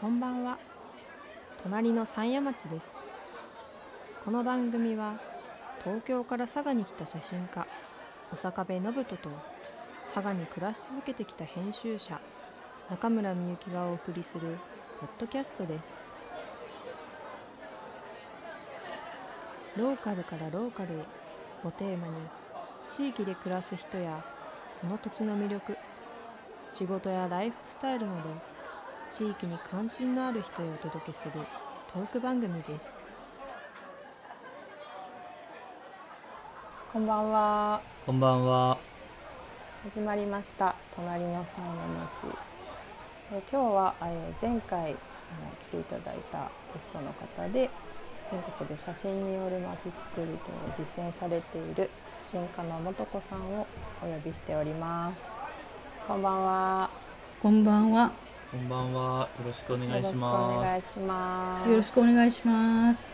こんばんは。隣の山谷町です。この番組は東京から佐賀に来た写真家小坂部信人と佐賀に暮らし続けてきた編集者中村みゆきがお送りするポッドキャストです。ローカルからローカルへをテーマに地域で暮らす人やその土地の魅力仕事やライフスタイルなど地域に関心のある人へお届けするトーク番組です。こんばんは。こんばんは。始まりました。隣の山の町え今日は、えー前回あの来ていただいたゲストの方で全国で写真によるまちづくり等を実践されている写真家の素子さんをお呼びしております。こんばんは。こんばんは。こんばんは。よろしくお願いしよろしくおます。願いします。よろしくお願いします。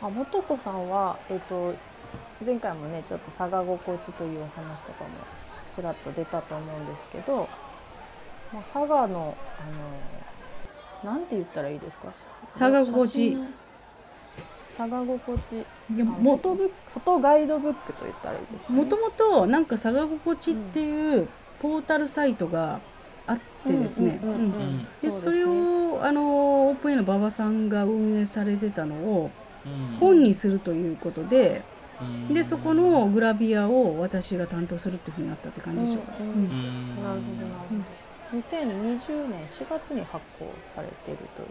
あ素子さんは、えっと前回もねちょっと佐賀心地というお話とかもちらっと出たと思うんですけど、まあ、佐賀のあのなんて言ったらいいですか？佐賀心地。佐賀心地。いやあもフォトガイドブックと言ったらいいですね？もともとなんか佐賀心地っていうポータルサイトがあってですね。でそれをあのオープンエイの馬場さんが運営されてたのをうん。本にするということで、うん。でそこのグラビアを私が担当するっていうふうになったって感じでしょうか。なるほどなるほど。2020年4月に発行されているという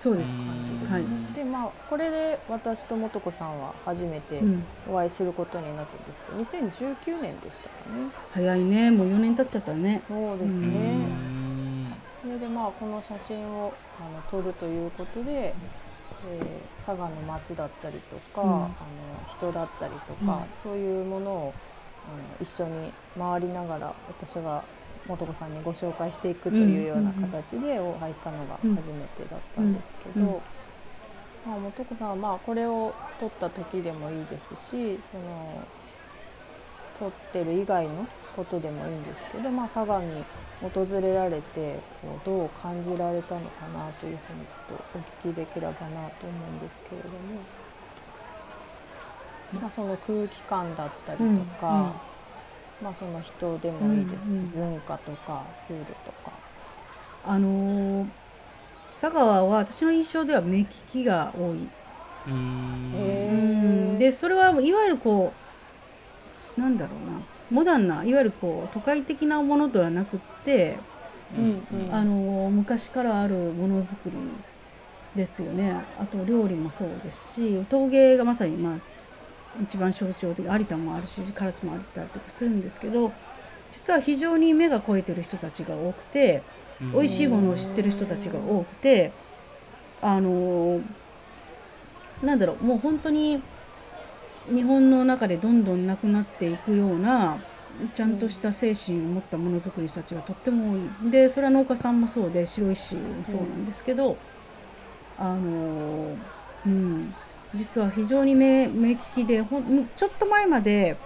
そうです。うん。はい。でまあこれで私と素子さんは初めてうん、お会いすることになったんですけど2019年でしたかね。早いね。もう4年経っちゃったね。そうですうね。うん。それでまあこの写真をあの撮るということで、えー佐賀の街だったりとか、うん。あの人だったりとか、そういうものをあの一緒に回りながら私が素子さんにご紹介していくというような形でお会いしたのが初めてだったんですけど、まあ、素子さんはまあこれを撮った時でもいいですしその撮ってる以外のことでもいいんですけど、まあ、佐賀に訪れられてこうどう感じられたのかなというふうにちょっとお聞きできればなと思うんですけれども、まあ、その空気感だったりとか、まあ、その人でもいいですし、うんうん。文化とか風土とか。あのー佐川は私の印象では目利きが多い。うん。でそれはいわゆるこうなんだろうな。モダンないわゆるこう都会的なものではなくって、うんうん。あの昔からあるものづくりですよね。あと料理もそうですし陶芸がまさに、まあ、一番象徴的有田もあるし唐津もあったりとかするんですけど実は非常に目が肥えてる人たちが多くてうん。美味しいものを知ってる人たちが多くてあのなんだろうもう本当に日本の中でどんどんなくなっていくようなちゃんとした精神を持ったものづくりの人たちがとっても多い。でそれは農家さんもそうで白石もそうなんですけど、あのうん実は非常に目目利きでほんちょっと前まで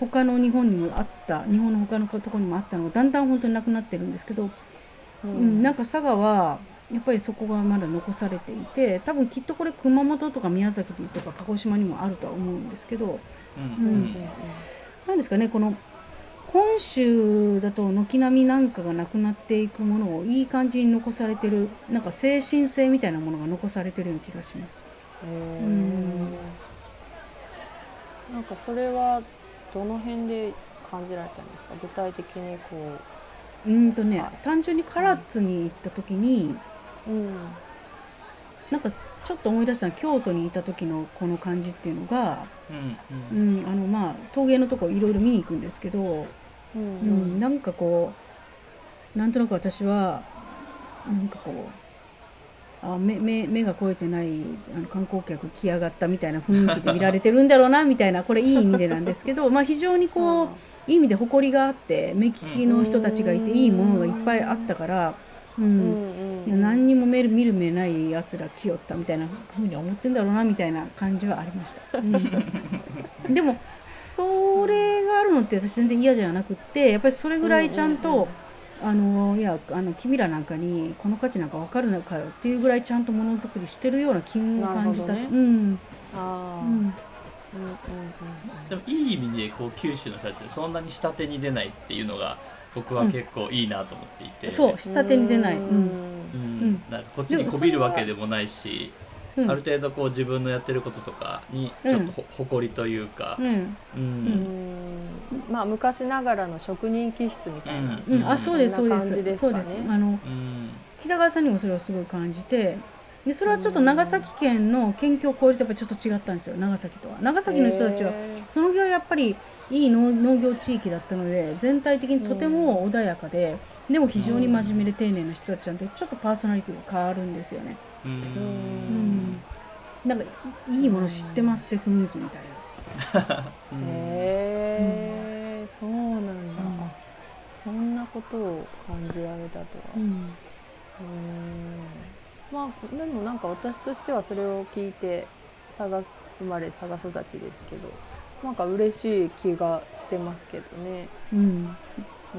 他の日本にもあった日本の他のところにもあったのがだんだん本当になくなってるんですけど、ううん、なんか佐賀はやっぱりそこがまだ残されていて多分きっとこれ熊本とか宮崎とか鹿児島にもあるとは思うんですけどうん。うんですかねこの本州だと軒並みなんかがなくなっていくものをいい感じに残されてるなんか精神性みたいなものが残されてるような気がします。へんー。なんかそれはどの辺で感じられたんですか？具体的にこう。ーんとね単純に唐津に行った時にう、うん。なんかちょっと思い出したのは京都にいた時のこの感じっていうのが、ううん。ん、あのまあ陶芸のとこいろいろ見に行くんですけど、うん。うん、なんかこうなんとなく私はなんかこうあ目目目が肥えてないあの観光客来やがったみたいな雰囲気で見られてるんだろうなみたいなこれいい意味でなんですけどまあ非常にこう、いい意味で誇りがあって目利きの人たちがいていいものがいっぱいあったから、うん。うんうんいや何にも見る見る目ないやつら来よったみたいなふうに思ってんだろうなみたいな感じはありました。うん。でもそれがあるのって私全然嫌じゃなくってやっぱりそれぐらいちゃんとあのいやあの君らなんかにこの価値なんか分かるのかよっていうぐらいちゃんとものづくりしてるような気を感じた、なるほどうん。ああ、うん。うんうんでもいい意味でこう九州の人たちでそんなに下手に出ないっていうのが僕は結構いいなと思っていて、そう下手に出ない、ううん。んうん。んなんかこっちにこびるわけでもないし、うんある程度こう自分のやってることとかにちょっとほ、誇りというか。う、ん。うん。うん。まあ昔ながらの職人気質みたいな、うん。うん、あそうですそうです。じですかね。そうです。あのうん。北川さんにもそれをすごい感じてでそれはちょっと長崎県の県境を越えるとやっぱりちょっと違ったんですよ長崎とは。長崎の人たちはへその業はやっぱりいい農農業地域だったので全体的にとても穏やかで、でも非常に真面目で丁寧な人たちなんでちょっとパーソナリティが変わるんですよね。うん。なんかいいもの知ってます？ぜ雰囲気みたいな。うん。えそうなんだ、うん。あそんなことを感じられたとは、ううん。んまあでもなんか私としてはそれを聞いて佐賀生まれ佐賀育ちですけどなんか嬉しい気がしてますけどね。うん、う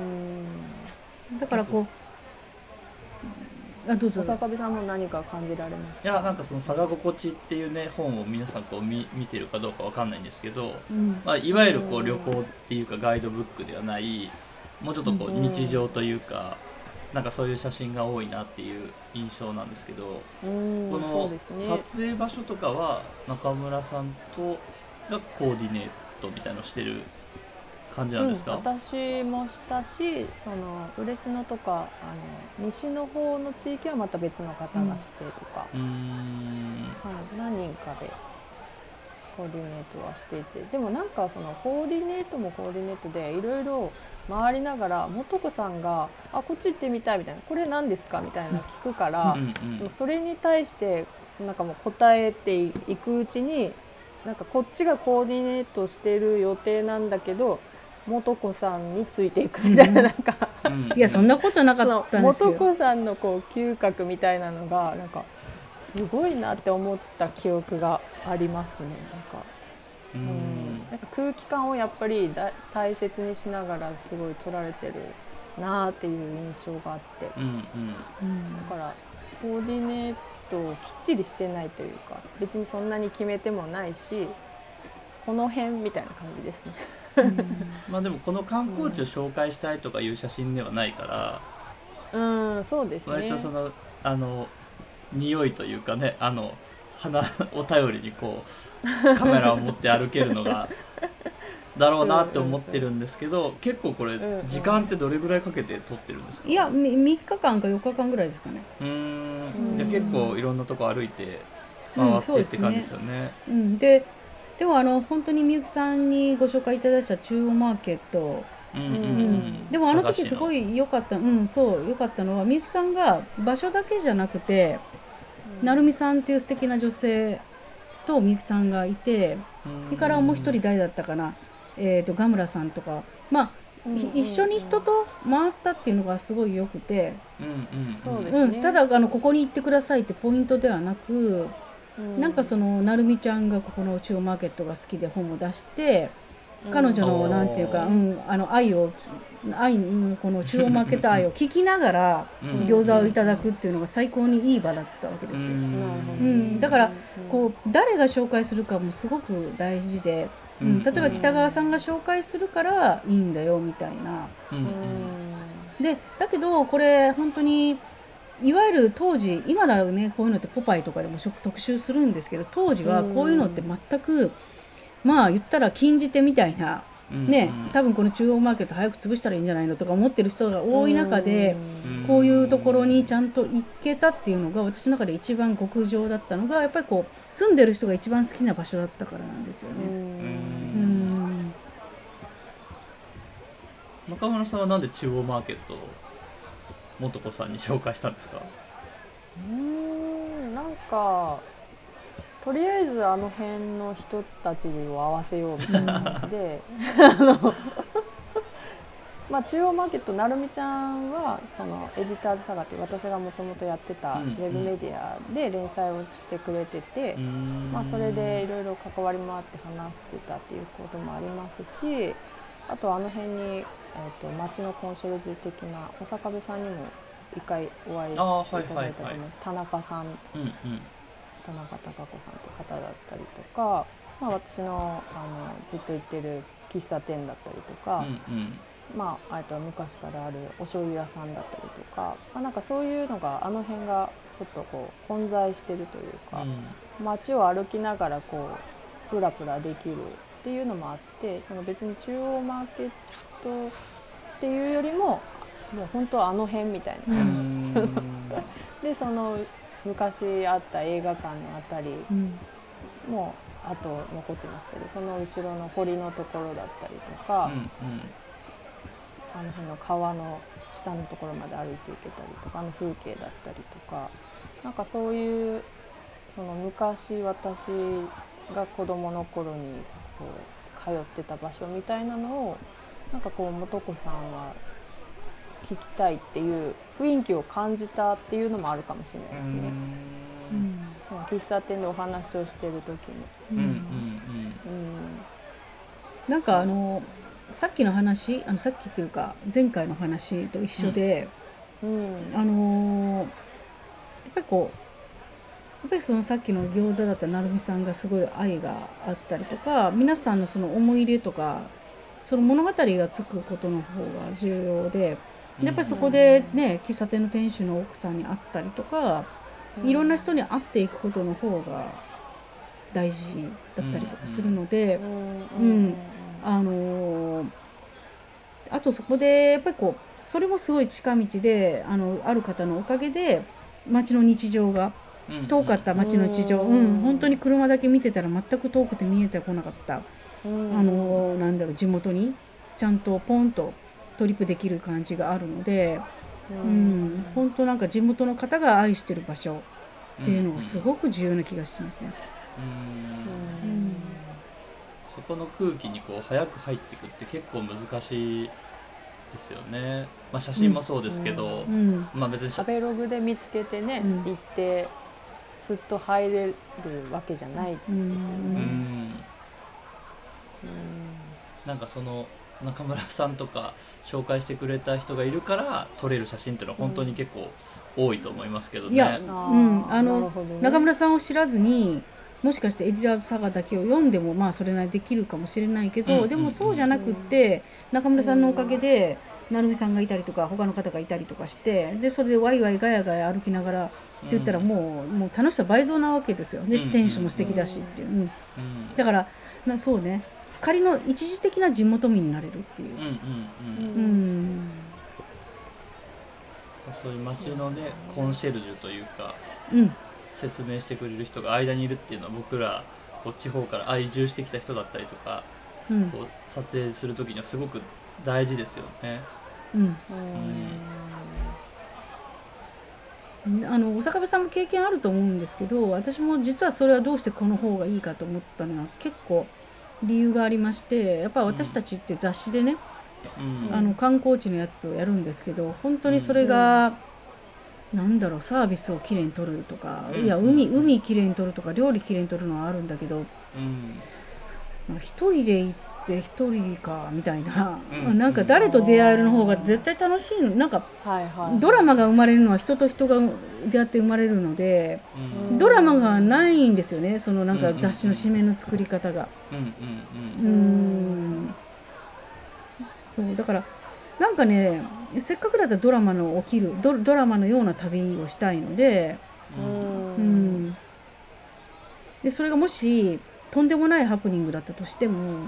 ん。だからこうあどうぞ。笹壁さんも何か感じられました？いやなんかその「佐賀心地」っていうね本を皆さんこう見見てるかどうかわかんないんですけど、うん。まあ、いわゆるこううん旅行っていうかガイドブックではないもうちょっとこううん日常というかなんかそういう写真が多いなっていう印象なんですけどうんこの撮影場所とかは中村さんとがコーディネートみたいのをしてる感じなんですか、うん、私もしたしその嬉野とかあの西の方の地域はまた別の方がしてとか、うーん。はい、何人かでコーディネートはしていて。でもなんかそのコーディネートもコーディネートでいろいろ回りながら素子さんが「あこっち行ってみたい」みたいな「これ何ですか?」みたいな聞くから、うんでもそれに対してなんかもう答えていくうちになんかこっちがコーディネートしてる予定なんだけど素子さんについていくみたいななんかいやそんなことなかったんですよ素。子さんのこう嗅覚みたいなのがなんかすごいなって思った記憶がありますね。なんかううんんなんか空気感をやっぱりだ大切にしながらすごい撮られてるなっていう印象があって。うんうんうんだからコーディネートをきっちりしてないというか別にそんなに決めてもないしこの辺みたいな感じですね。まあでもこの観光地を紹介したいとかいう写真ではないから、うんそうですね。割とそのあの匂いというかねあの花を頼りにこうカメラを持って歩けるのが だろうなって思ってるんですけど結構これ時間ってどれぐらいかけて撮ってるんですか？いやみ3日間か4日間ぐらいですかね。うんん。じゃあ結構いろんなとこ歩いてうん回ってって感じですよね。うん、ででもあの本当にみゆきさんにご紹介いただいた中央マーケット、うんうんううん。んでもあの時すごいい良かった。うんそう良かったのはみゆきさんが場所だけじゃなくて、成美さんっていう素敵な女性とみゆきさんがいてそれからもう一人誰だったかな、えー、とガムラさんとか。まあ、ひ一緒に人と回ったっていうのがすごい良くて、うん、ただあのここに行ってくださいってポイントではなく、なんかその成美ちゃんがここの中央マーケットが好きで本を出して彼女のうんなんていうか、うん、あの愛を愛うんこの中央マーケット愛を聞きながらうん。餃子をいただくっていうのが最高にいい場だったわけですよ。うん。なるほどうん。だからこう誰が紹介するかもすごく大事で、うん、例えば北川さんが紹介するからいいんだよみたいな。でだけどこれ本当にいわゆる当時今ならねこういうのってポパイとかでも食特集するんですけど当時はこういうのって全く、まあ言ったら禁じ手みたいなうんね、多分この中央マーケット早く潰したらいいんじゃないのとか思ってる人が多い中で、うん。こういうところにちゃんと行けたっていうのが私の中で一番極上だったのがやっぱりこう住んでる人が一番好きな場所だったからなんですようね。うん。ん。中村さんはなんで中央マーケットを素子さんに紹介したんですか？うーんなんかとりあえずあの辺の人たちを合わせようみたいな感じで。あのまあ中央マーケットなるみちゃんはそのエディターズサガっていう私がもともとやってたウうん。ェブメディアで連載をしてくれてて、まあ、それでいろいろ関わりもあって話してたっていうこともありますしあとあの辺に、えー、と町のコンシェルジュ的な小坂部さんにも一回お会いしていただいたと思います、田中さんうんうん田中孝子さんという方だったりとか、まあ、私のあのずっと行ってる喫茶店だったりとか、うんうん。まあ、あとは昔からあるお醤油屋さんだったりとか、まあ、なんかそういうのがあの辺がちょっとこう混在してるというか、街を歩きながらこうプラプラできるっていうのもあってその別に中央マーケットっていうよりももう本当はあの辺みたいな。うん。でその昔あった映画館のあたりうん。もあと残ってますけどその後ろの堀のところだったりとか、うんあの辺の川の下のところまで歩いていけたりとかあの風景だったりとかなんかそういうその昔私が子どもの頃にこう通ってた場所みたいなのをなんかこう素子さんは聞きたいっていう雰囲気を感じたっていうのもあるかもしれないですね。うん。その喫茶店でお話をしてる時に、うんうんうん。うん。なんかあのさっきの話あのさっきっていうか前回の話と一緒で、うん。あのーやっぱりこうやっぱりそのさっきの餃子だった成美さんがすごい愛があったりとか皆さんのその思い入れとかその物語がつくことの方が重要でやっぱりそこでね喫茶店の店主の奥さんに会ったりとかいろんな人に会っていくことの方が大事だったりとかするので。うん。あのーあとそこでやっぱりこうそれもすごい近道であのある方のおかげで街の日常が遠かった街の日常、ううん。ん本当に車だけ見てたら全く遠くて見えてこなかった、うんあのーなんだろう地元にちゃんとポンとトリップできる感じがあるので、うん。本当なんか地元の方が愛してる場所っていうのがすごく重要な気がしますね。うん。うん。そこの空気にこう早く入っていくって結構難しいですよね、まあ、写真もそうですけど、うん。まあ別に写食べログで見つけてね、うん行ってすっと入れるわけじゃないですよううね。んなんかその中村さんとか紹介してくれた人がいるから撮れる写真っていうのは本当に結構多いと思いますけどね。いやうんうんあのね中村さんを知らずにもしかしてエディターズ・サガだけを読んでもまあそれなりにできるかもしれないけど、でもそうじゃなくって、中村さんのおかげで成美さんがいたりとか他の方がいたりとかしてでそれでワイワイガヤガヤ歩きながらって言ったらもう,、もう楽しさ倍増なわけですよでうんうん店主も素敵だしっていう、うん。うん。だからなそうね仮の一時的な地元民になれるっていう。うん、うんうん。うんそういう街のねコンシェルジュというかうん。説明してくれる人が間にいるっていうのは僕らこう地方から愛住してきた人だったりとかうん。こう撮影する時にはすごく大事ですよね。うん。うん。あのお坂部さんも経験あると思うんですけど私も実はそれはどうしてこの方がいいかと思ったのは結構理由がありましてやっぱり私たちって雑誌でね、うん。あの観光地のやつをやるんですけど本当にそれが、なんだろうサービスをきれいに撮るとか、うん。いや海海きれいに撮るとか料理きれいに撮るのはあるんだけどうん。なんか一人で行って一人かみたいな、うん。なんか誰と出会えるの方が絶対楽しいの。なんかはいはい。ドラマが生まれるのは人と人が出会って生まれるのでうん。ドラマがないんですよね。そのなんか雑誌の紙面の作り方が。うんそうだからなんかねせっかくだったらドラマの起きるドドラマのような旅をしたいので,、うん。でそれがもしとんでもないハプニングだったとしても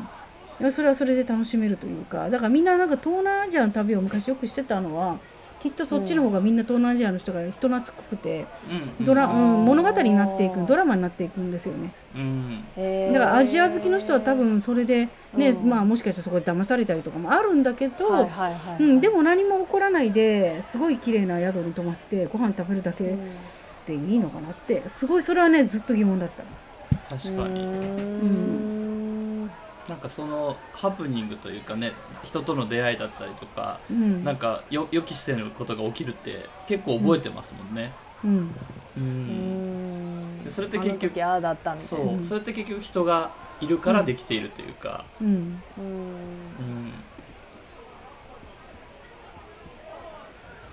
それはそれで楽しめるというか。だからみんななんか東南アジアの旅を昔よくしてたのはきっとそっちの方がみんな東南アジアの人が人懐っこくて、うん。ドラうん、物語になっていくドラマになっていくんですよね。うん。だからアジア好きの人は多分それでね、うん。まあもしかしたらそこで騙されたりとかもあるんだけど、はいはいはいうん、でも何も起こらないですごい綺麗な宿に泊まってご飯食べるだけうん。でいいのかなって。すごいそれはねずっと疑問だった。確かに。うんなんかそのハプニングというかね人との出会いだったりとかうん、なんかよ予期してることが起きるって結構覚えてますもんね。うん。うん。それって結局時ああだったみたそいな。う。それって結局人がいるからできているというか、うん。うん。うん。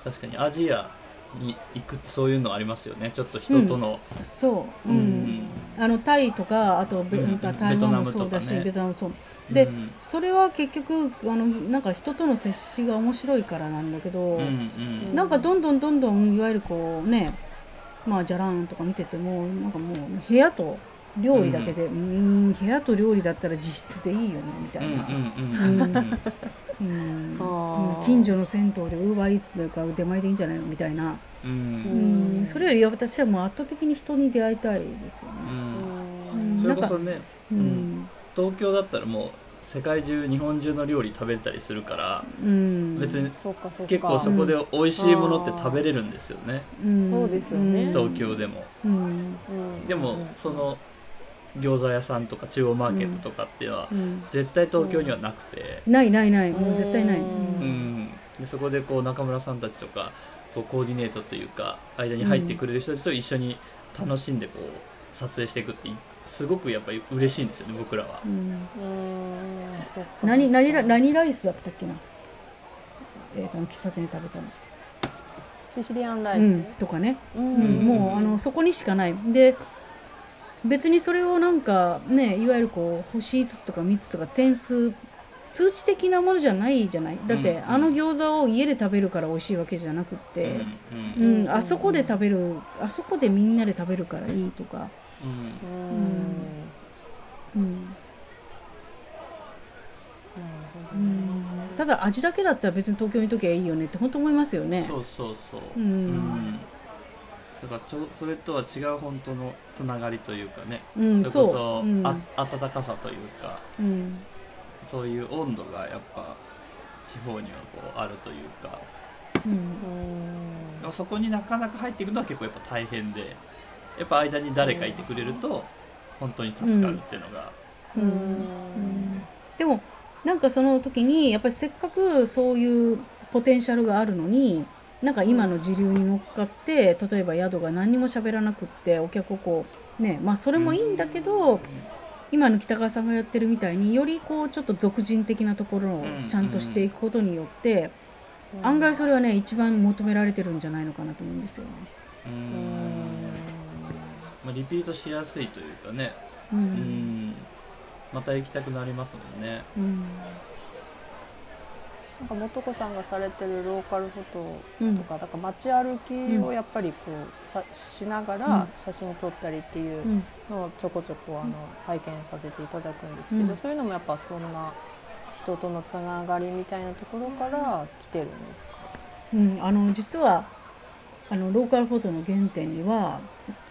確かにアジアに行くってそういうのありますよね。ちょっと人との、そう、ううん。んあのタイとかあとベ,、うん。台湾もそうだしベトナムね。そう。でうん。それは結局あのなんか人との接しが面白いからなんだけど、うんうん。なんかどんどんどんどんいわゆるこうねまあじゃらんとか見ててもなんかもう部屋と料理だけでうーん部屋と料理だったら実質でいいよねみたいな、うんうんうん。うん。うん。うんあー。うん。近所の銭湯でウーバーイーツというか出前でいいんじゃないの？みたいな、ううん。ん、それより私はもう圧倒的に人に出会いたいですよね。うん。うん。それこそねうん。東京だったらもう世界中日本中の料理食べたりするからうん、別にそうかそうか。結構そこで美味しいものって食べれるんですよねうんそうですよね東京でもうんうんでもその餃子屋さんとか中央マーケットとかっていうのはうん。絶対東京にはなくて。ないないない。もう絶対ない、ううん。んでそこでこう中村さんたちとかこうコーディネートというか間に入ってくれる人たちと一緒に楽しんでこう撮影していくってすごくやっぱり嬉しいんですよね僕らは。うん。うん。そっか何何ラ何ライスだったっけな？えー、と喫茶店で食べたの、シシリアンライスうん、とかね、ううん。もうあのそこにしかない。で別にそれをなんかねいわゆるこう星5つとか3つとか点数数値的なものじゃないじゃない？だって、うんあの餃子を家で食べるから美味しいわけじゃなくって、うんうん。うんあそこで食べるあそこでみんなで食べるからいいとか、うん。うん、ただ味だけだったら別に東京にいときゃいいよねって本当思いますよね。そうそうそう。うんうんだからちょそれとは違う本当のつながりというかね、うん、それこそ、そう。うん。あ温かさというか。うん。そういう温度がやっぱ地方にはこうあるというか。うん。そこになかなか入っていくのは結構やっぱ大変でやっぱ間に誰かいてくれると本当に助かるっていうのが、うん。うん。でもなんかその時にやっぱりせっかくそういうポテンシャルがあるのになんか今の時流に乗っかって例えば宿が何にも喋らなくってお客をこうねまあそれもいいんだけど、今の北川さんがやってるみたいによりこうちょっと俗人的なところをちゃんとしていくことによって、案外それはね一番求められてるんじゃないのかなと思うんですよね。まあ、リピートしやすいというかね。ううんん。また行きたくなりますもんね。うんなんか素子さんがされてるローカルフォトうん。とか、だから街歩きをやっぱりこうさしながうん。ら写真撮ったりっていううんのをちょこちょこあの拝見させていただくんですけど、うん。そういうのもやっぱそんな人とのつながりみたいなところから来てるんですか、うん、あの実はあのローカルフォトの原点には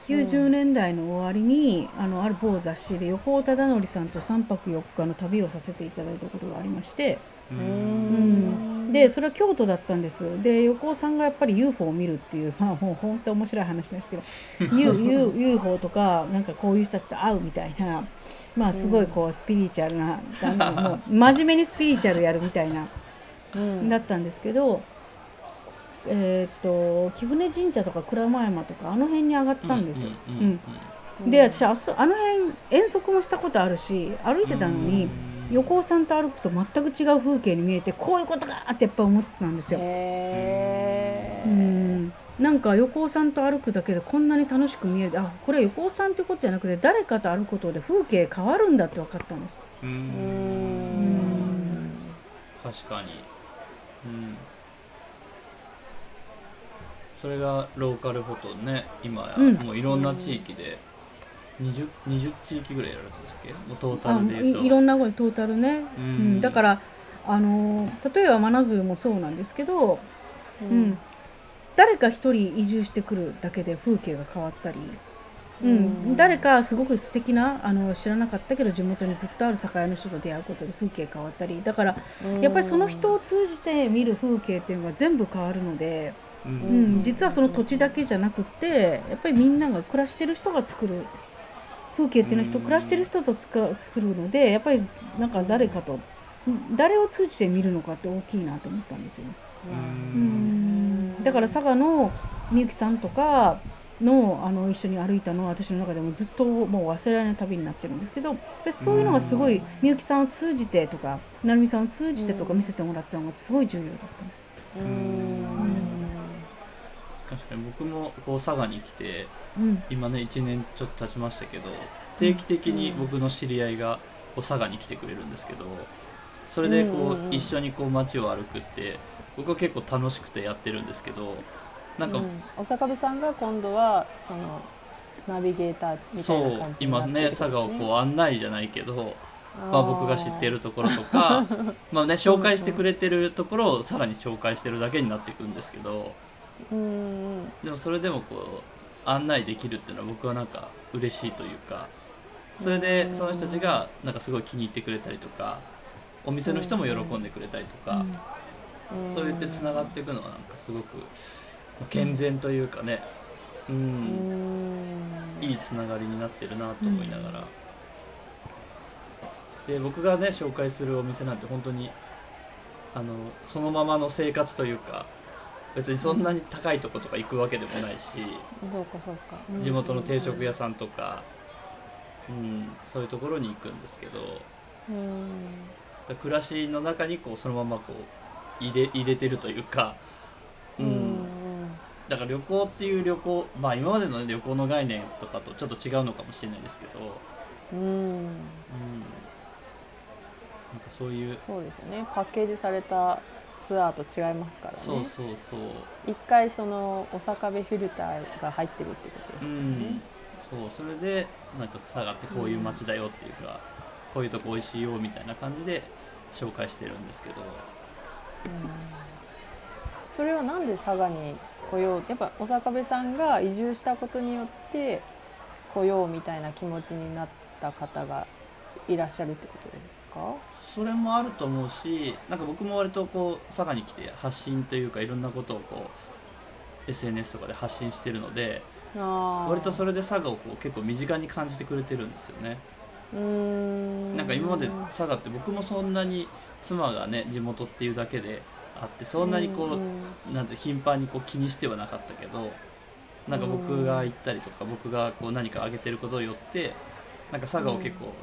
90年代の終わりに、あのある某雑誌で横尾忠則さんと3泊4日の旅をさせていただいたことがありまして、ううんん、でそれは京都だったんです。で横尾さんがやっぱり UFO を見るっていうまあもう本当面白い話ですけど U UFO とかなんかこういう人たちと会うみたいなまあすごいこうスピリチュアルな、あのもう真面目にスピリチュアルやるみたいなうん。だったんですけど、えー、と貴船神社とか鞍馬山とかあの辺に上がったんですよ。うんうんで私あそあの辺遠足もしたことあるし歩いてたのに、横尾さんと歩くと全く違う風景に見えてこういうことかってやっぱ思ってたんですよ。へー。うん。なんか横尾さんと歩くだけでこんなに楽しく見える。あこれは横尾さんってことじゃなくて誰かと歩くことで風景変わるんだって分かったんです。ううんん。確かに。うん。それがローカルフォトね今やうん。もういろんな地域で 20, 20地域ぐらいやられてるんですっけ？もうトータあルで言うと。いいろんなことトータルね、ううん。ん、だからあの例えば真鶴もそうなんですけど、うん。誰か一人移住してくるだけで風景が変わったり、うん。うん。誰かすごく素敵なあの知らなかったけど地元にずっとある酒屋の人と出会うことで風景変わったり。だからやっぱりその人を通じて見る風景っていうのが全部変わるので、ううんん、実はその土地だけじゃなくってやっぱりみんなが暮らしてる人が作る風景っていうのは人うん暮らしてる人と作るのでやっぱりなんか誰かと誰を通じて見るのかって大きいなと思ったんですよ。ね。ううん。んだから佐賀のみゆきさんとかのあの一緒に歩いたのは私の中でもずっともう忘れられない旅になってるんですけどやっぱりそういうのがすごいみゆきさんを通じてとか成美さんを通じてとか見せてもらったのがすごい重要だったうーん確かに僕もこう佐賀に来てうん。今ね1年ちょっと経ちましたけど定期的に僕の知り合いがこう佐賀に来てくれるんですけどそれでこう一緒にこう街を歩くって僕は結構楽しくてやってるんですけどなんかうん、お坂部さんが今度はそのナビゲーターみたいそうな感じにな今ね佐賀をこう案内じゃないけどまあ、僕が知ってるところとか まあね紹介してくれてるところをさらに紹介してるだけになっていくんですけどうんうんでもそれでもこう案内できるっていうのは僕はなんか嬉しいというかそれでその人たちがなんかすごい気に入ってくれたりとかお店の人も喜んでくれたりとかうん。そうやってつながっていくのはなんかすごく健全というかねううん。んいいつながりになってるなと思いながら、で僕がね紹介するお店なんて本当にあのそのままの生活というか別にそんなに高いとことか行くわけでもないし、そうかそうか。地元の定食屋さんとか、うん、そういうところに行くんですけどうん。暮らしの中にこうそのままこう入れ入れてるというか、ううんんだから旅行っていう旅行まあ今までの、ね、旅行の概念とかとちょっと違うのかもしれないですけど、うん。うん、なんかそういう、そうですよね。パッケージされたツアーと違いますからね。そうそうそう。一回そのお坂部フィルターが入ってるってことですようん。ね、そうそれでなんか佐賀ってこういう街だよっていうか、こういうとこ美味しいよみたいな感じで紹介してるんですけど。うん。それはなんで佐賀に来よう？やっぱお坂部さんが移住したことによって来ようみたいな気持ちになった方がいらっしゃるってことですか？それもあると思うしなんか僕も割とこう佐賀に来て発信というかいろんなことをこう SNS とかで発信してるので割割とそれで佐賀をこう結構身近に感じてくれてるんですよね。うーん。なんか今まで佐賀って僕もそんなに妻がね地元っていうだけであってそんなにこう、んなんて頻繁にこう気にしてはなかったけどなんか僕が行ったりとか僕がこう何かあげてることによってなんか佐賀を結構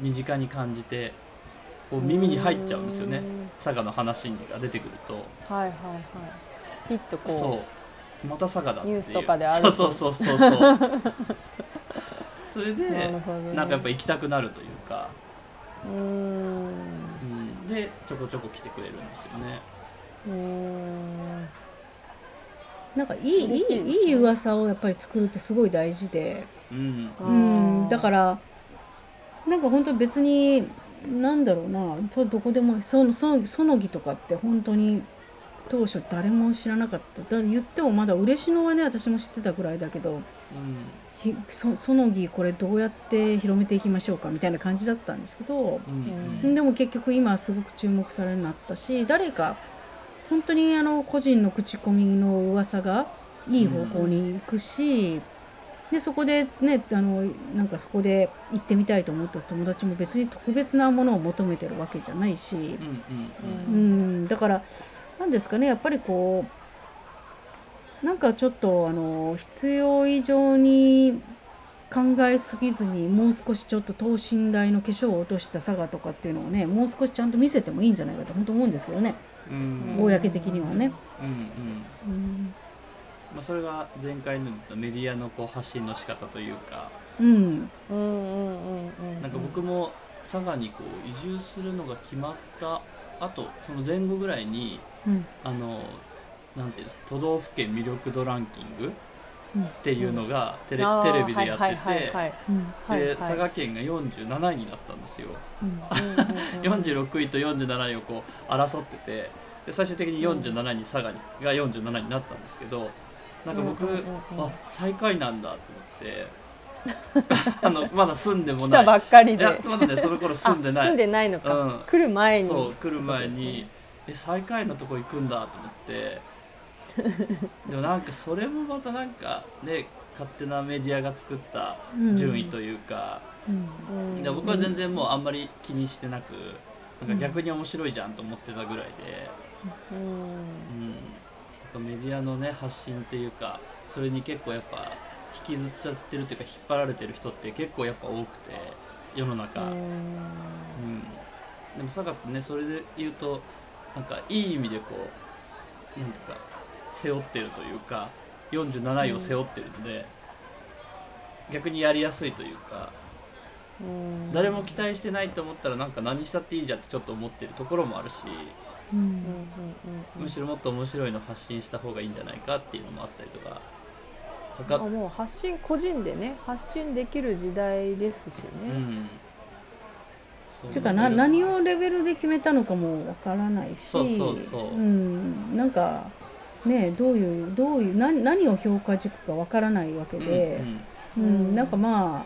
身近に感じてこう耳に入っちゃうんですよね。うん佐賀の話が出てくると。はいはいはい。ピッとこう。そう。また佐賀だっていう。ニュースとかであるそうそうそうそうそう。それなでるほどね。なんかやっぱ行きたくなるというか、うーん。うん、でちょこちょこ来てくれるんですよね。うーん。なんかいいいいいいい噂をやっぱり作るってすごい大事で、うん。うん、だからなんか本当別になんだろうなとどこでもそのそのそのぎとかって本当に当初誰も知らなかった。だ言ってもまだ嬉野はね私も知ってたぐらいだけどうんひそそのぎこれどうやって広めていきましょうかみたいな感じだったんですけど、うん。でも結局今はすごく注目されるようになったし誰か本当にあの個人の口コミの噂がいい方向に行くし、でそこでねあのなんかそこで行ってみたいと思った友達も別に特別なものを求めてるわけじゃないし、うんだから何ですかねやっぱりこうなんかちょっとあの必要以上に考えすぎずにもう少しちょっと等身大の化粧を落とした佐賀とかっていうのをねもう少しちゃんと見せてもいいんじゃないかと本当思うんですけどね、うん。公的にはね。うんうん。うんまあ、それが前回のメディアのこう発信の仕方というかうん。うんうんうんうんなんか僕も佐賀にこう移住するのが決まったあとその前後ぐらいにうん。あのなんていうんですか都道府県魅力度ランキングうん。っていうのがテレ,、テレビでやってて、はいはいはいはい。うん。はいで佐賀県が47位になったんですよ、うん。うんうんうん46位と47位をこう争っててで最終的に47位に佐賀にが47位になったんですけどなんか僕、うんうんうんうん。あ最下位なんだと思って。あのまだ住んでも来たないばっかりで。まだねその頃住んでない。あ住んでないのか、うん。来る前に。そう来る前に、ね。え最下位のとこ行くんだと思って。でもなんかそれもまたなんかね勝手なメディアが作った順位というか、うん。うんで僕は全然もうあんまり気にしてなくなんか逆に面白いじゃんと思ってたぐらいで、うんうんなんかメディアのね発信っていうかそれに結構やっぱ引きずっちゃってるっていうか引っ張られてる人って結構やっぱ多くて世の中、ううん。んでも佐賀ってねそれで言うとなんかいい意味でこうなんていうか背負ってるというか47位を背負ってるので、逆にやりやすいというかうん。誰も期待してないと思ったらなんか何したっていいじゃんってちょっと思ってるところもあるしうんうんうんうんむしろもっと面白いの発信した方がいいんじゃないかっていうのもあったりとか。あ他もう発信個人でね発信できる時代ですしうね、うていう。かな何をレベルで決めたのかもわからないし。そうそうそう。ん。なんかねどういうどういう何何を評価軸かわからないわけで、うんうん。なんかま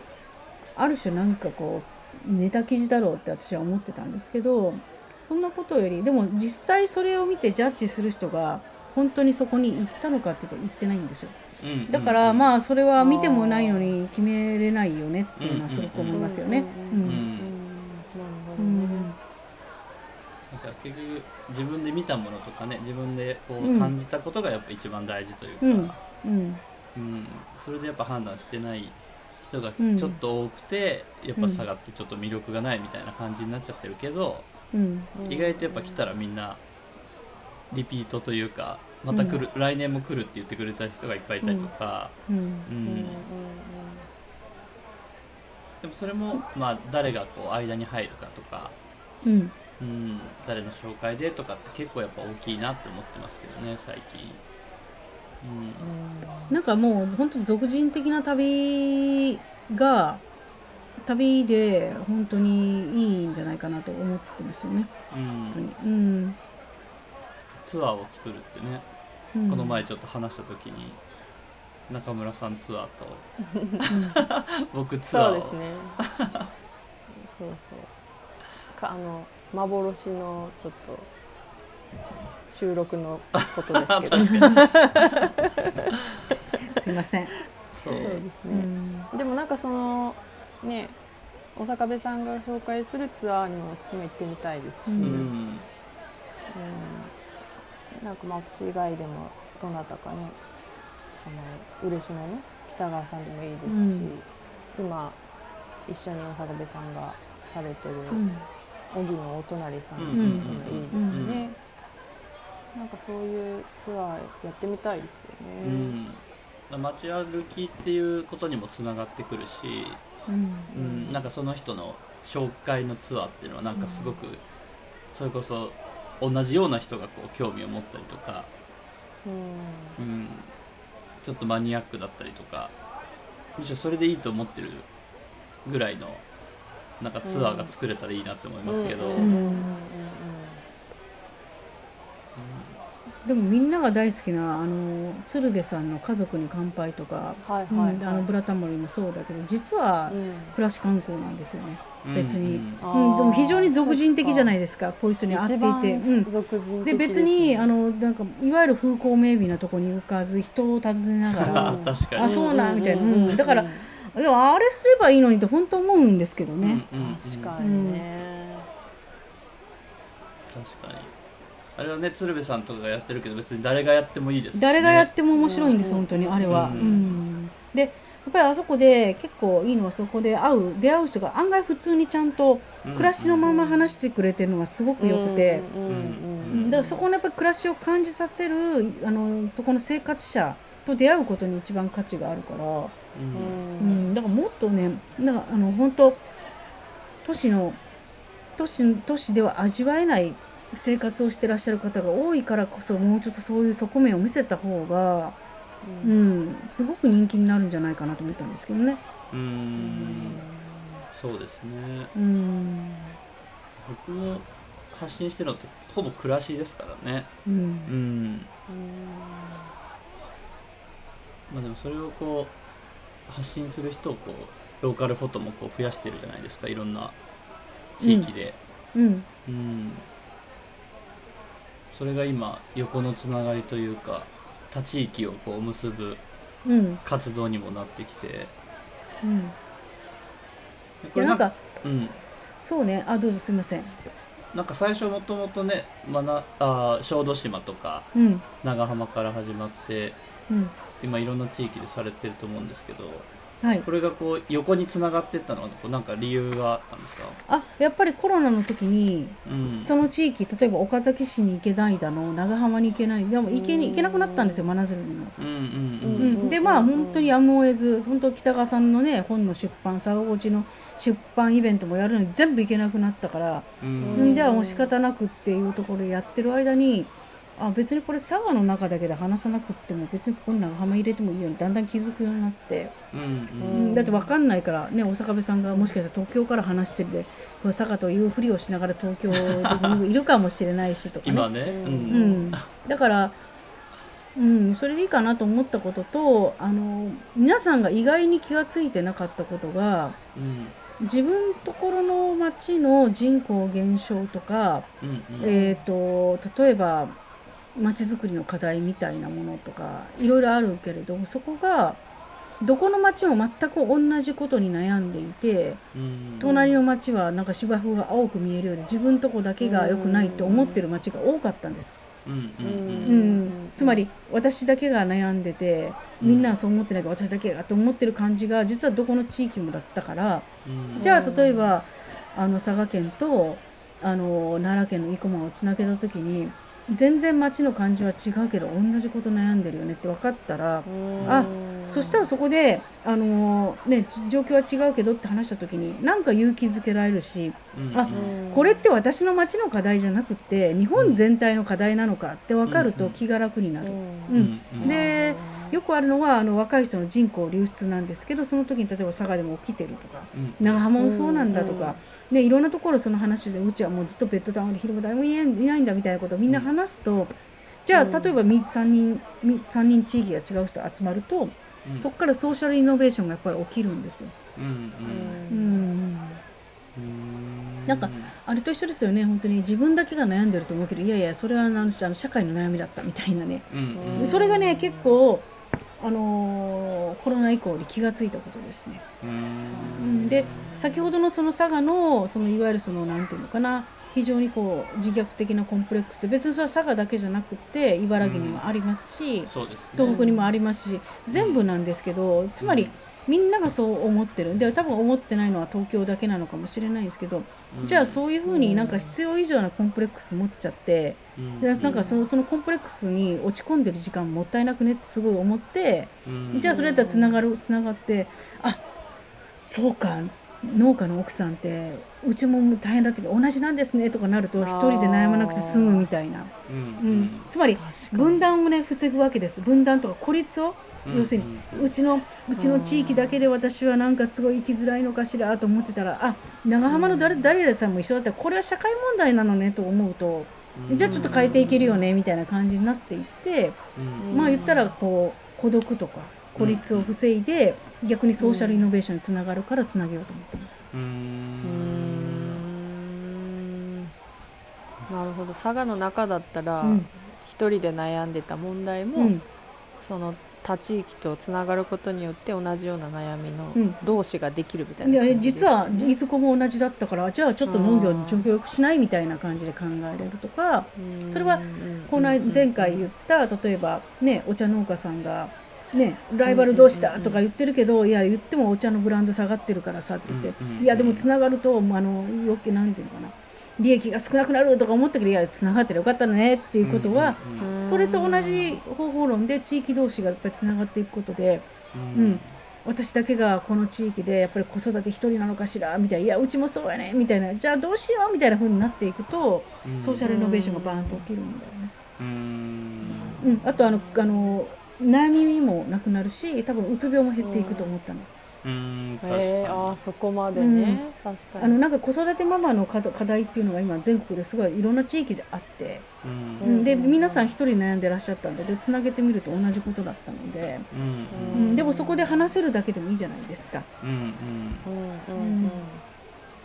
あある種なんかこうネタ記事だろうって私は思ってたんですけどそんなことよりでも実際それを見てジャッジする人が本当にそこに行ったのかっていうと行ってないんですよ。うん。うんだからあまあそれは見てもないのに決めれないよねっていうのはすごく思いますよね。うん。うん。うん。うん。なるほどね、なんか結局自分で見たものとかね自分でこうんう感じたことがやっぱ一番大事というか、うん。うん。うん。それでやっぱ判断してない人がうん。ちょっと多くて、やっぱ下がってちょっと魅力がないみたいな感じになっちゃってるけど、うん。意外とやっぱ来たらみんなリピートというかまた来る、来年も来るって言ってくれた人がいっぱいいたりとか、うん。うん。うんうんでもそれもまあ誰がこう間に入るかとか、うん。うん、誰の紹介でとかって結構やっぱ大きいなって思ってますけどね最近。うん。なんかもう本当俗人的な旅が旅で本当にいいんじゃないかなと思ってますよね。うん。本当にうん。ツアーを作るってね、うん。この前ちょっと話した時に中村さんツアーと。僕ツアーを。そうですね。そうそう。かあの幻のちょっと収録のことですけど。すいません。そう。そうですうね、ん。でもなんかそのね大阪部さんが紹介するツアーにも私も行ってみたいですし、ううん。んうん。なんかまあ私以外でもどなたかねその嬉野の北川さんでもいいですし、今一緒に大阪部さんがされてるうん。荻野お隣さんでうん。もいいですしうん。ね、なんかそういうツアーやってみたいですようね。ん街歩きっていうことにもつながってくるし、うん。うん、なんかその人の紹介のツアーっていうのはなんかすごくそれこそ同じような人がこう興味を持ったりとか、うん。うん、ちょっとマニアックだったりとかむしろそれでいいと思ってるぐらいのなんかツアーが作れたらいいなって思いますけど、うんでもみんなが大好きなあの鶴瓶さんの「家族に乾杯」とか、うんはい。あのブラタモリもそうだけど実はうん。暮らし観光なんですよね。うん別に。うん。でも非常に俗人的じゃないですかこういう人に会っていて。うん。俗人で的別にあのなんかいわゆる風光明媚なとこに浮かず人を訪ねながらうん 確かに。あそうなんみたいな。うんうんうんうん。だからいやあれすればいいのにって本当思うんですけどね。うんうんうん。確かにね、確かにあれはね鶴瓶さんとかがやってるけど別に誰がやってもいいです。しね誰がやっても面白いんです、うん。本当にあれは。うん。うん。でやっぱりあそこで結構いいのはそこで会う出会う人が案外普通にちゃんとうん。暮らしのまま話してくれてるのがすごく良くて、だからそこのやっぱり暮らしを感じさせるあのそこの生活者と出会うことに一番価値があるから、うん。ううんん、だからもっとねなんかあの本当都市の都市都市では味わえない生活をしてらっしゃる方が多いからこそもうちょっとそういう側面を見せた方が、ううんん、すごく人気になるんじゃないかなと思ったんですけどね。ううん。んそうですね。うん。僕も発信してるのってほぼ暮らしですからね。うん。うん。まあでもそれをこう発信する人をこうローカルフォトもこう増やしてるじゃないですか。いろんな地域で。うん。うん、それが今横のつながりというか他地域をこう結ぶうん。活動にもなってきて。うん。これなんんかうん。そうね。あどうぞすいません。なんか最初もともとね、まなあー小豆島とかうん。長浜から始まってうん。今いろんな地域でされてると思うんですけどはい。これがこう横につながってったのはなんか理由があったんですか、あやっぱりコロナの時にうん、その地域例えば岡崎市に行けないだの長浜に行けないでも行けに行けなくなったんですよ真鶴にも。うんうんううん。ん、でまあ本当にやむを得ず本当北川さんのね本の出版佐賀越の出版イベントもやるのに全部行けなくなったから、ううんん、じゃあもう仕方なくっていうところでやってる間にあ別にこれ佐賀の中だけで話さなくっても別にここに長浜入れてもいいようにだんだん気づくようになって、うんううんん、だって分かんないからね大阪部さんがもしかしたら東京から話してるで佐賀というふりをしながら東京にいるかもしれないしとかね。今ね、ううん。うん、だから、うん、それでいいかなと思ったこととあの皆さんが意外に気が付いてなかったことがうん。自分ところの町の人口減少とか、うんうん。えー、と例えば町づくりの課題みたいなものとかいろいろあるけれどそこがどこの町も全く同じことに悩んでいてうん。隣の町はなんか芝生が青く見えるようで自分とこだけが良くないと思ってる町が多かったんです。つまり私だけが悩んでてみんなはそう思ってないから私だけがと思ってる感じが実はどこの地域もだったからうん。じゃあ例えばあの佐賀県とあの奈良県の生駒をつなげた時に全然町の感じは違うけど同じこと悩んでるよねって分かったらあそしたらそこであの、ね、状況は違うけどって話した時になんか勇気づけられるしうん。あこれって私の町の課題じゃなくて日本全体の課題なのかって分かると気が楽になる。うん。うん。でよくあるのはあの若い人の人口流出なんですけどその時に例えば佐賀でも起きてるとかうん。長浜もそうなんだとか、でいろんなところその話でうちはもうずっとベッドタウンで昼間誰もいないいないんだみたいなことをみんな話すと、じゃあうん例えば3人み三人地域が違う人集まると、うん。そこからソーシャルイノベーションがやっぱり起きるんですよ。うんうん。うん。うん。なんかあれと一緒ですよね本当に。自分だけが悩んでると思うけどいやいやそれはあの社会の悩みだったみたいなね。うんうん。それがね結構、あのーコロナ以降に気がついたことですね。ううん。んで先ほどのその佐賀のそのいわゆるそのなんていうのかな非常にこう自虐的なコンプレックスで別にそれは佐賀だけじゃなくて茨城にもありますし、そうですね。東北にもありますし全部なんですけどつまりみんながそう思ってる。で多分思ってないのは東京だけなのかもしれないですけど、じゃあそういうふうになんか必要以上なコンプレックス持っちゃって、うん。でなんかそのそのコンプレックスに落ち込んでる時間もったいなくねってすごい思って。うん。じゃあそれだったらつながるつながってあそうか農家の奥さんってうちも大変だったけど同じなんですねとかなると一人で悩まなくて済むみたいな、うん。うん。つまり分断をね防ぐわけです。分断とか孤立をうん要するにうちのうちの地域だけで私はなんかすごい生きづらいのかしらと思ってたらあ長浜の誰誰々さんも一緒だったらこれは社会問題なのねと思うとじゃあちょっと変えていけるよねみたいな感じになっていってうん。まあ言ったらこう孤独とか孤立を防いで逆にソーシャルイノベーションにつながるからつなげようと思ったの。ううんん。なるほど。佐賀の中だったらうん。一人で悩んでた問題も、うん。その他地域とつながることによって同じような悩みうん。の同士ができるみたいな感じで実はいずこも同じだったからじゃあちょっと農業に協力しないみたいな感じで考えれるとかそれはこの間前回言った例えばねお茶農家さんがねライバル同士だとか言ってるけどいや言ってもお茶のブランド下がってるからさって言ってうん。うん。うんいやでもつながるとあの余計なんていうのかな利益が少なくなるとか思ったけどいやつながってるよかったねっていうことはうんうんそれと同じ方法論で地域同士がやっぱりつながっていくことでうん。私だけがこの地域でやっぱり子育て一人なのかしらみたいないやうちもそうやねみたいなじゃあどうしようみたいな風になっていくとうん。ソーシャルイノベーションがバーンと起きるんだよね。うん。うん、あとあのあの悩みもなくなるし多分うつ病も減っていくと思ったの。うん確かに。へえあーそこまでね、確かに。あのなんか子育てママの課課題っていうのが今全国ですごいいろんな地域であって、うん。うん。でうん皆さん一人悩んでらっしゃったんででつなげてみると同じことだったので、うんうん、でもそこで話せるだけでもいいじゃないですか。うんうん。うんうんうん。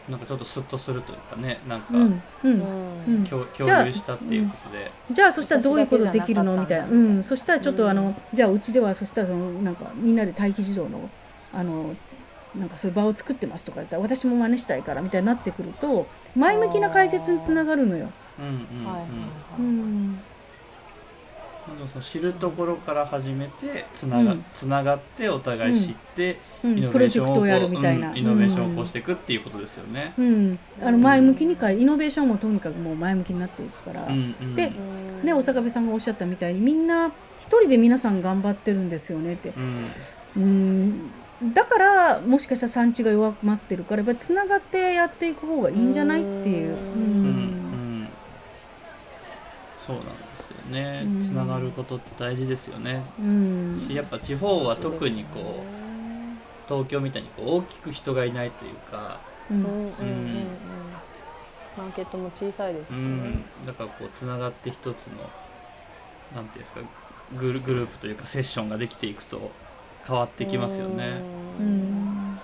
なんかちょっとスッとするというかねなんかうん。うん。うん。うん。共有したっていうことで。じゃあそしたらどういうことできるの？みたいな、うんん、そしたらちょっとあの、うん。じゃあうちではそしたらそのなんかみんなで待機児童のあのなんかそういう場を作ってますとか言ったら私も真似したいからみたいになってくると前向きな解決につながるのよ。うんうんはいはいうんはい、うん。でもその知るところから始めてつなが,、うん。つながってお互い知って、うん。イノプロジェクトをベーションをやるみたいな、うんイノベーションを起こしていくっていうことですよね。うん、あの前向きにかイノベーションもとにかくもう前向きになっていくから、うんうんでね、お坂部さんがおっしゃったみたいにみんな一人で皆さん頑張ってるんですよねって。うん。うんだからもしかしたら産地が弱まってるからやっぱりつながってやっていく方がいいんじゃないっていう。ううん。うん。そうなんですよね。うん。つながることって大事ですよね。うん。しやっぱ地方は特にこう東京みたいにこう大きく人がいないというか、うん。うんマーケットも小さいですうよねん、だからこうつながって一つのなんていうんですかグルグループというかセッションができていくと変わってきますよね。うん。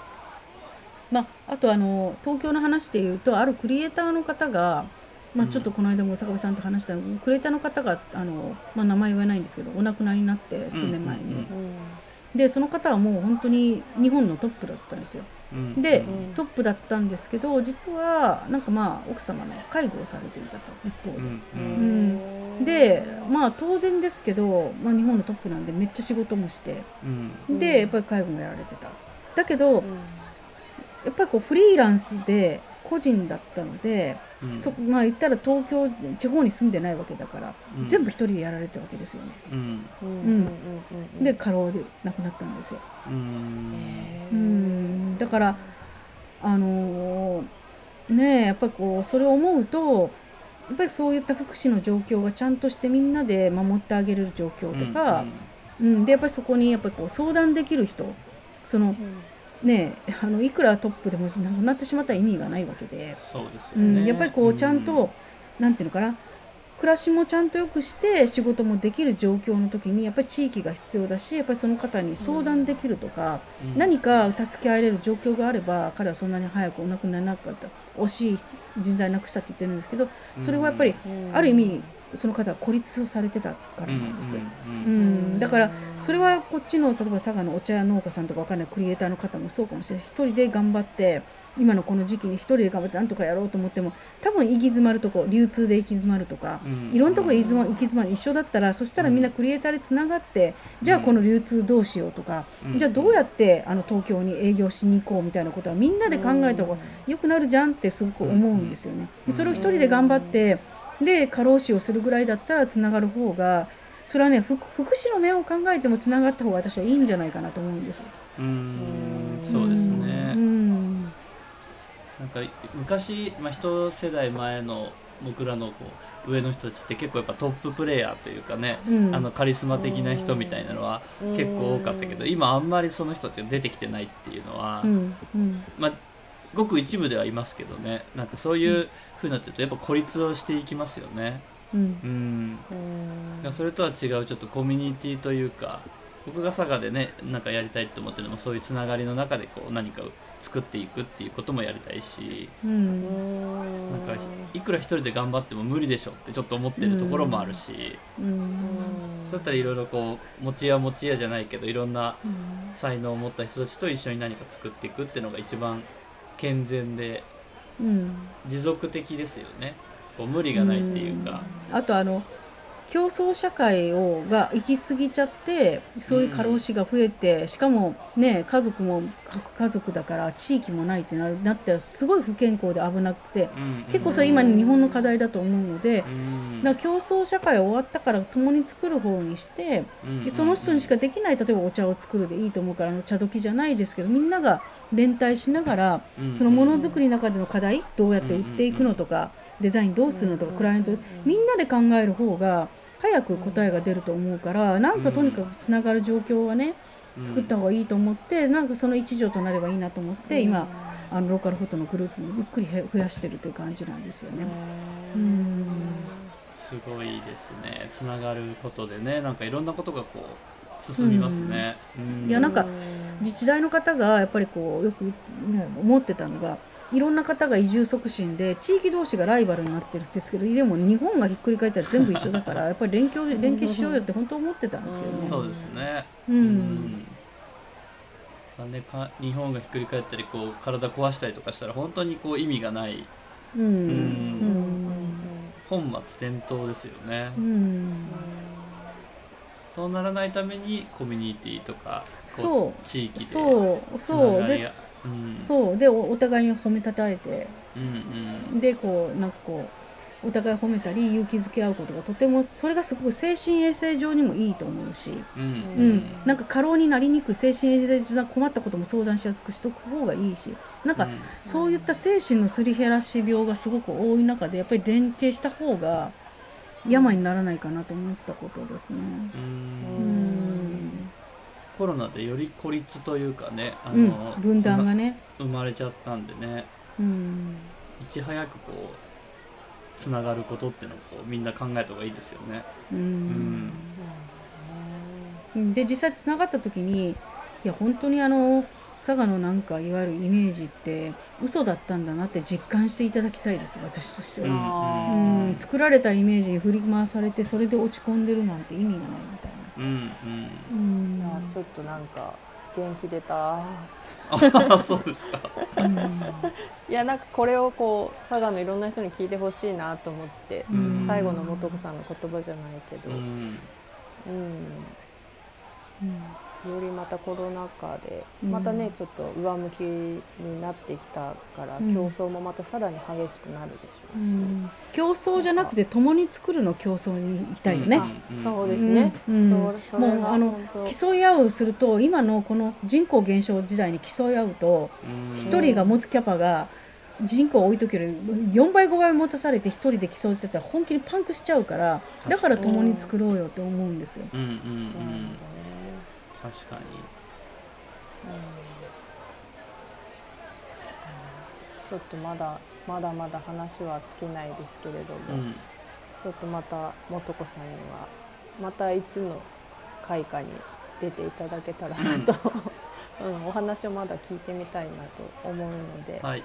まあ、あとあの東京の話でいうとあるクリエイターの方が、まあ、ちょっとこの間も坂部さんと話したのクリエイターの方があの、まあ、名前言わないんですけどお亡くなりになって数年前に、うんうんうんでその方はもう本当に日本のトップだったんですよ。うんでうん。トップだったんですけど実はなんかまあ奥様の介護をされていたと一方で、うん。ううん。んでまあ当然ですけど、まあ、日本のトップなんでめっちゃ仕事もして。うん。でやっぱり介護もやられてた。だけど、うん。やっぱりこうフリーランスで個人だったので、うん。そまあ言ったら東京地方に住んでないわけだから、うん。全部一人でやられてたわけですよね。うん。うん。で過労で亡くなったんですよ。うんだからあのーねえやっぱりこうそれを思うとやっぱりそういった福祉の状況がちゃんとしてみんなで守ってあげれる状況とか、うんでやっぱりそこにやっぱりこう相談できる人そのねえあのいくらトップでもなくなってしまったら意味がないわけで。そうですようね。ん、やっぱりこうちゃんと、なんていうのかな暮らしもちゃんとよくして仕事もできる状況の時にやっぱり地域が必要だしやっぱりその方に相談できるとか、うん。何か助け合えれる状況があれば彼はそんなに早くお亡くなりにならなかった惜しい人材なくしたって言ってるんですけどそれはやっぱりある意味その方は孤立をされてたからなんです。よ。うんだからそれはこっちの例えば佐賀のお茶屋農家さんとかわかんないクリエイターの方もそうかもしれない。一人で頑張って今のこの時期に一人で頑張ってなんとかやろうと思っても多分行き詰まるとこ流通で行き詰まるとか、いろんなところ行き詰まる一緒だったらそしたらみんなクリエイターでつながって、じゃあこの流通どうしようとか、じゃあどうやってあの東京に営業しに行こうみたいなことはみんなで考えた方が良くなるじゃんってすごく思うんですよね。でそれを一人で頑張ってで過労死をするぐらいだったらつながる方がそれはね福福祉の面を考えてもつながった方が私はいいんじゃないかなと思うんです。うん。そうですね。うん。なんか昔、まあ、一世代前の僕らのこう上の人たちって結構やっぱトッププレイヤーというかね、うん。あのカリスマ的な人みたいなのは結構多かったけど今あんまりその人たちが出てきてないっていうのは、うん。うん。まあごく一部ではいますけどね。なんかそういう風になってるとやっぱ孤立をしていきますよね。うん。それとは違うちょっとコミュニティというか僕が佐賀でねなんかやりたいと思ってるのもそういうつながりの中でこう何かを作っていくっていうこともやりたいしうん。なんかいくら一人で頑張っても無理でしょってちょっと思ってるところもあるし、うん。そうやったらいろいろこう持ち屋持ち屋じゃないけどいろんなうん。才能を持った人たちと一緒に何か作っていくっていうのが一番健全でうん。持続的ですよね。こう無理がないっていうか。あとあの競争社会をが行き過ぎちゃってそういう過労死が増えて、しかもね家族も核家族だから地域もないってなるなってすごい不健康で危なくてうん結構それ今日本の課題だと思うので、うん。だから競争社会終わったから共に作る方にしてうんでその人にしかできない例えばお茶を作るでいいと思うから茶時じゃないですけどみんなが連帯しながらうんそのものづくりの中での課題どうやって売っていくのとかデザインどうするのとかクライアントみんなで考える方が早く答えが出ると思うからなんかとにかくつながる状況はね作った方がいいと思ってなんかその一助となればいいなと思って今あのローカルフォトのグループもゆっくりへ増やしてるという感じなんですよね。うん。すごいですね。つながることでねなんかいろんなことがこう進みますね、うん。いやなんか自治体の方がやっぱりこうよく、ね、思ってたのがいろんな方が移住促進で地域同士がライバルになってるんですけどでも日本がひっくり返ったら全部一緒だからやっぱり連携連携しようよって本当思ってたんですけどね。そうですね。うん。うん。ねか日本がひっくり返ったりこう体壊したりとかしたら本当にこう意味がない。うん。うん。本末転倒ですよね。う、んそうならないためにコミュニティとかこそう。地域でそう。つそう。でながりがうん。そう。でおお互いに褒めたたえて。うんうん。でこうなんかこうお互い褒めたり勇気づけ合うことがとてもそれがすごく精神衛生上にもいいと思うし、うんううん。ん、なんか過労になりにくい精神衛生上な困ったことも相談しやすくしとく方がいいし。なんかそういった精神のすり減らし病がすごく多い中でやっぱり連携した方が病にならないかなと思ったことですね。コロナでより孤立というかねあうんの、分断がね、生まれちゃったんでね。うん、いち早くこうつながることっていうのをこうみんな考えた方がいいですよね。うん。ん。で実際つながった時にいや本当にあの佐賀のなんかいわゆるイメージって嘘だったんだなって実感していただきたいです私としてうんは、ううん。ん。作られたイメージに振り回されてそれで落ち込んでるなんて意味がないみたいな。うんうん。うん。あちょっとなんか元気出た。あ あそうですか。うん。いやなんかこれをこう佐賀のいろんな人に聞いてほしいなと思って、うん。最後の素子さんの言葉じゃないけど、ううんんよりまたコロナ禍でうん。またねちょっと上向きになってきたから、うん。競争もまたさらに激しくなるでしょうし、うん。競争じゃなくて共に作るの競争に行きたいよね。あそうですね、うん。そうもうあの競い合うすると今のこの人口減少時代に競い合うとうん。一人が持つキャパが人口を置いとける4倍5倍持たされて一人で競ってたら本気にパンクしちゃうからだから共に作ろうよって思うんですよ。うんうんうん確かに。ちょっとまだまだまだ話は尽きないですけれども、うんちょっとまた素子さんにはまたいつの会かに出ていただけたらなと、うん、お話をまだ聞いてみたいなと思うので、はいはい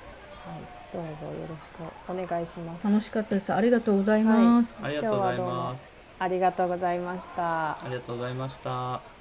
どうぞよろしくお願いします。楽しかったです。ありがとうございます。ありがとうござい今日はどうもます。ありがとうございました。ありがとうございました。